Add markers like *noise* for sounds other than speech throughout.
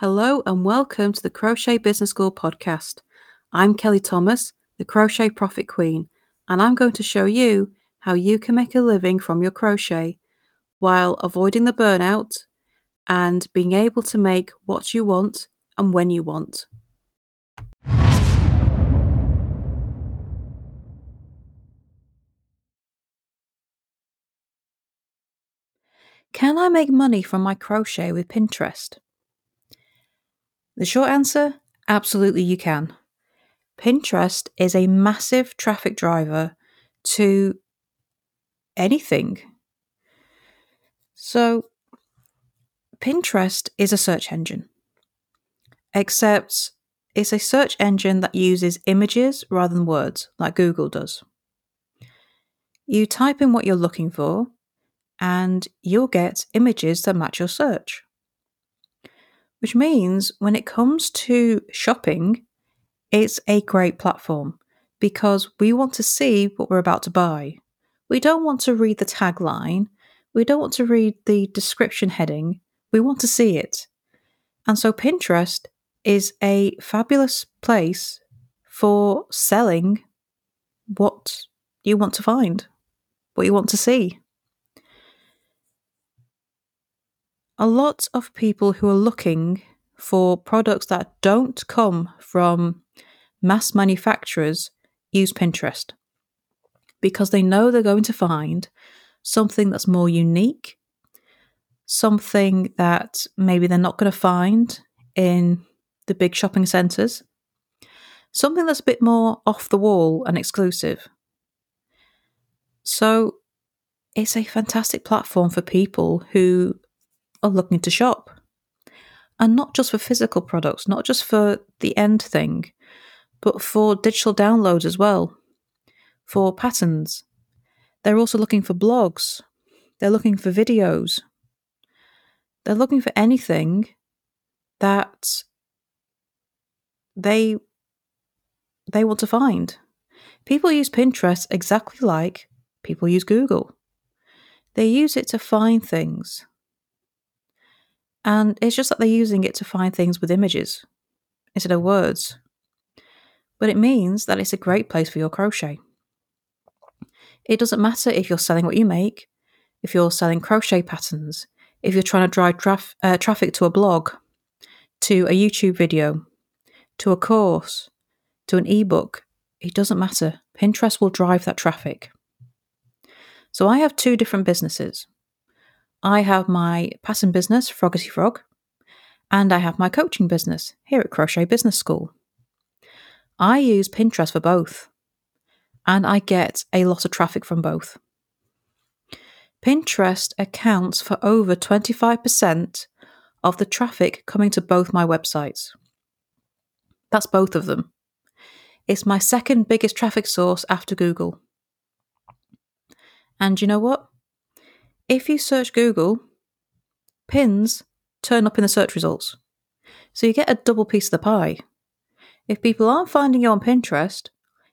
Hello and welcome to the Crochet Business School podcast. I'm Kelly Thomas, the Crochet Profit Queen, and I'm going to show you how you can make a living from your crochet while avoiding the burnout and being able to make what you want and when you want. Can I make money from my crochet with Pinterest? The short answer absolutely you can. Pinterest is a massive traffic driver to anything. So, Pinterest is a search engine, except it's a search engine that uses images rather than words, like Google does. You type in what you're looking for, and you'll get images that match your search. Which means when it comes to shopping, it's a great platform because we want to see what we're about to buy. We don't want to read the tagline, we don't want to read the description heading, we want to see it. And so Pinterest is a fabulous place for selling what you want to find, what you want to see. A lot of people who are looking for products that don't come from mass manufacturers use Pinterest because they know they're going to find something that's more unique, something that maybe they're not going to find in the big shopping centres, something that's a bit more off the wall and exclusive. So it's a fantastic platform for people who are looking to shop. And not just for physical products, not just for the end thing, but for digital downloads as well, for patterns. They're also looking for blogs, they're looking for videos, they're looking for anything that they they want to find. People use Pinterest exactly like people use Google. They use it to find things. And it's just that they're using it to find things with images instead of words. But it means that it's a great place for your crochet. It doesn't matter if you're selling what you make, if you're selling crochet patterns, if you're trying to drive traf- uh, traffic to a blog, to a YouTube video, to a course, to an ebook, it doesn't matter. Pinterest will drive that traffic. So I have two different businesses. I have my pattern business, Froggy Frog, and I have my coaching business here at Crochet Business School. I use Pinterest for both, and I get a lot of traffic from both. Pinterest accounts for over 25% of the traffic coming to both my websites. That's both of them. It's my second biggest traffic source after Google. And you know what? If you search Google, pins turn up in the search results. So you get a double piece of the pie. If people aren't finding you on Pinterest,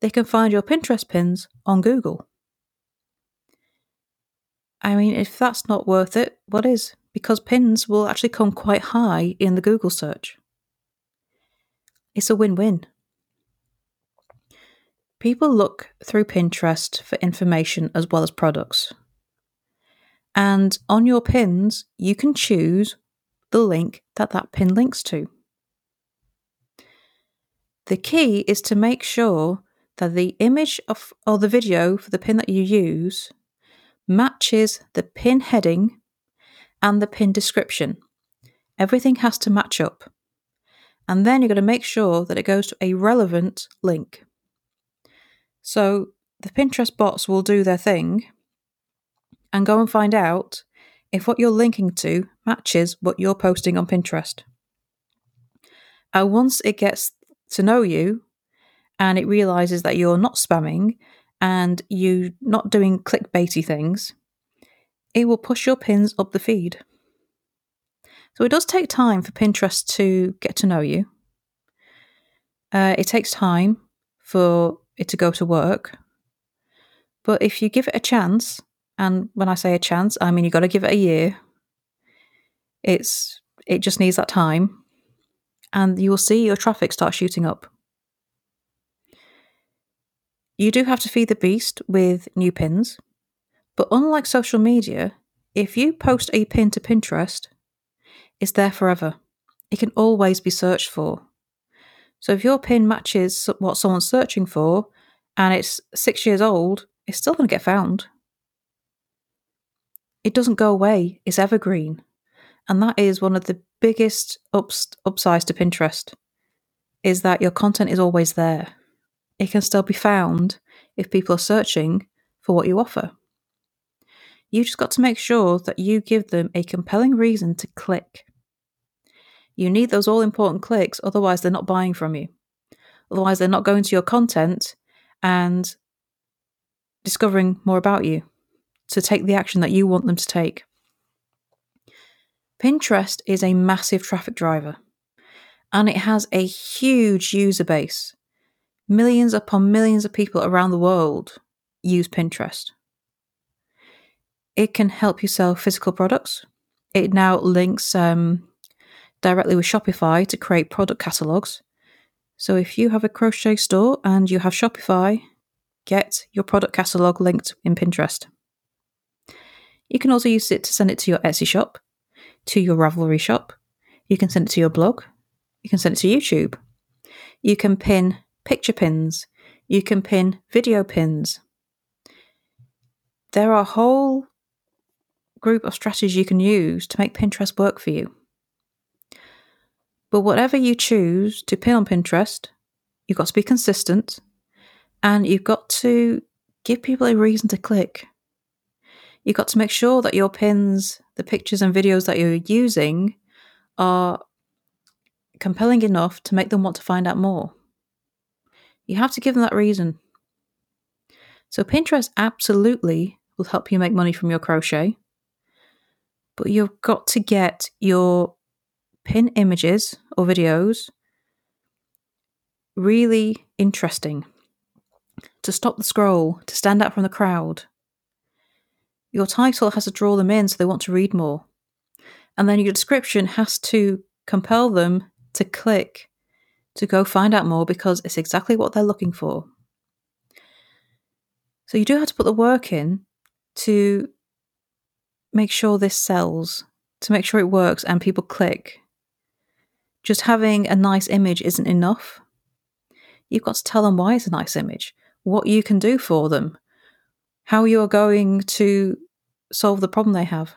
they can find your Pinterest pins on Google. I mean, if that's not worth it, what is? Because pins will actually come quite high in the Google search. It's a win win. People look through Pinterest for information as well as products. And on your pins, you can choose the link that that pin links to. The key is to make sure that the image of or the video for the pin that you use matches the pin heading and the pin description. Everything has to match up. And then you're going to make sure that it goes to a relevant link. So the Pinterest bots will do their thing and go and find out if what you're linking to matches what you're posting on Pinterest. And once it gets to know you and it realizes that you're not spamming and you're not doing clickbaity things, it will push your pins up the feed. So it does take time for Pinterest to get to know you. Uh, it takes time for it to go to work. But if you give it a chance and when I say a chance, I mean you got to give it a year. It's it just needs that time. and you will see your traffic start shooting up. You do have to feed the beast with new pins, but unlike social media, if you post a pin to Pinterest, it's there forever. It can always be searched for. So if your pin matches what someone's searching for and it's six years old, it's still going to get found. It doesn't go away, it's evergreen. And that is one of the biggest ups, upsides to Pinterest is that your content is always there. It can still be found if people are searching for what you offer. You just got to make sure that you give them a compelling reason to click. You need those all important clicks, otherwise, they're not buying from you. Otherwise, they're not going to your content and discovering more about you to take the action that you want them to take. Pinterest is a massive traffic driver and it has a huge user base. Millions upon millions of people around the world use Pinterest. It can help you sell physical products. It now links um, directly with Shopify to create product catalogs. So if you have a crochet store and you have Shopify, get your product catalog linked in Pinterest. You can also use it to send it to your Etsy shop, to your Ravelry shop. You can send it to your blog. You can send it to YouTube. You can pin picture pins. You can pin video pins. There are a whole group of strategies you can use to make Pinterest work for you. But whatever you choose to pin on Pinterest, you've got to be consistent and you've got to give people a reason to click. You've got to make sure that your pins, the pictures and videos that you're using, are compelling enough to make them want to find out more. You have to give them that reason. So, Pinterest absolutely will help you make money from your crochet but you've got to get your pin images or videos really interesting to stop the scroll, to stand out from the crowd. Your title has to draw them in so they want to read more. And then your description has to compel them to click to go find out more because it's exactly what they're looking for. So you do have to put the work in to make sure this sells, to make sure it works and people click. Just having a nice image isn't enough. You've got to tell them why it's a nice image, what you can do for them, how you're going to solve the problem they have.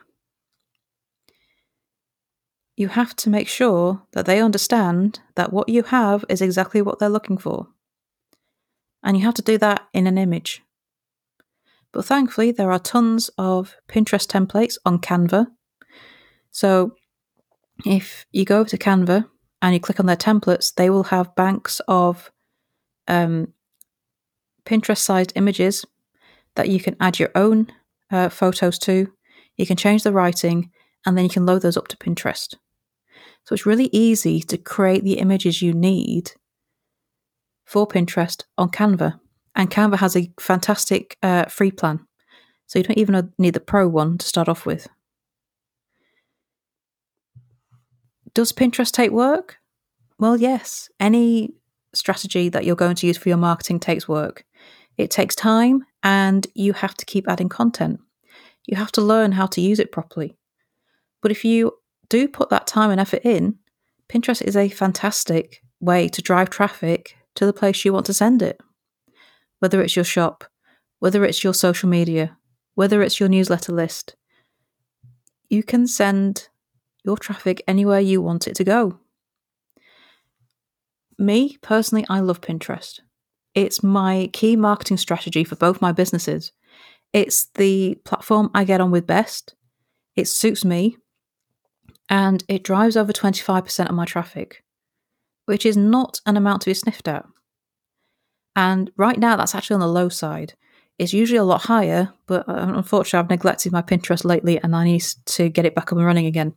You have to make sure that they understand that what you have is exactly what they're looking for. And you have to do that in an image. But thankfully, there are tons of Pinterest templates on Canva. So if you go to Canva and you click on their templates, they will have banks of um, Pinterest sized images that you can add your own uh, photos to. You can change the writing and then you can load those up to Pinterest. So it's really easy to create the images you need for Pinterest on Canva. And Canva has a fantastic uh, free plan. So you don't even need the pro one to start off with. Does Pinterest take work? Well, yes. Any strategy that you're going to use for your marketing takes work. It takes time and you have to keep adding content. You have to learn how to use it properly. But if you do put that time and effort in, Pinterest is a fantastic way to drive traffic to the place you want to send it whether it's your shop, whether it's your social media, whether it's your newsletter list. You can send your traffic anywhere you want it to go. Me, personally, I love Pinterest. It's my key marketing strategy for both my businesses. It's the platform I get on with best. It suits me. And it drives over 25% of my traffic, which is not an amount to be sniffed at. And right now, that's actually on the low side. It's usually a lot higher, but uh, unfortunately, I've neglected my Pinterest lately and I need to get it back up and running again.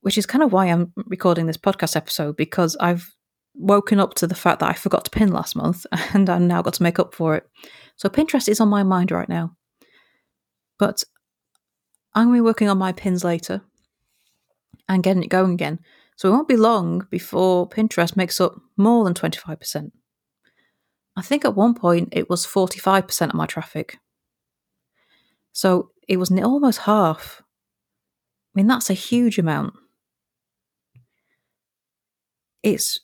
Which is kind of why I'm recording this podcast episode because I've woken up to the fact that I forgot to pin last month *laughs* and I've now got to make up for it. So Pinterest is on my mind right now. But I'm going to be working on my pins later and getting it going again So it won't be long before Pinterest makes up more than 25%. I think at one point it was 45% of my traffic. So it was almost half. I mean, that's a huge amount. It's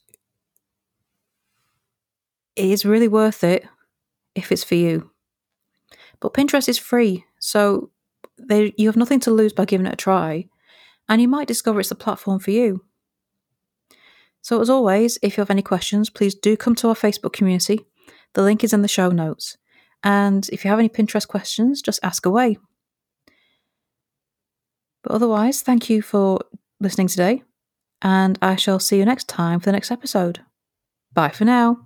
it is really worth it if it's for you. But Pinterest is free, so they, you have nothing to lose by giving it a try, and you might discover it's the platform for you. So, as always, if you have any questions, please do come to our Facebook community. The link is in the show notes. And if you have any Pinterest questions, just ask away. But otherwise, thank you for listening today, and I shall see you next time for the next episode. Bye for now.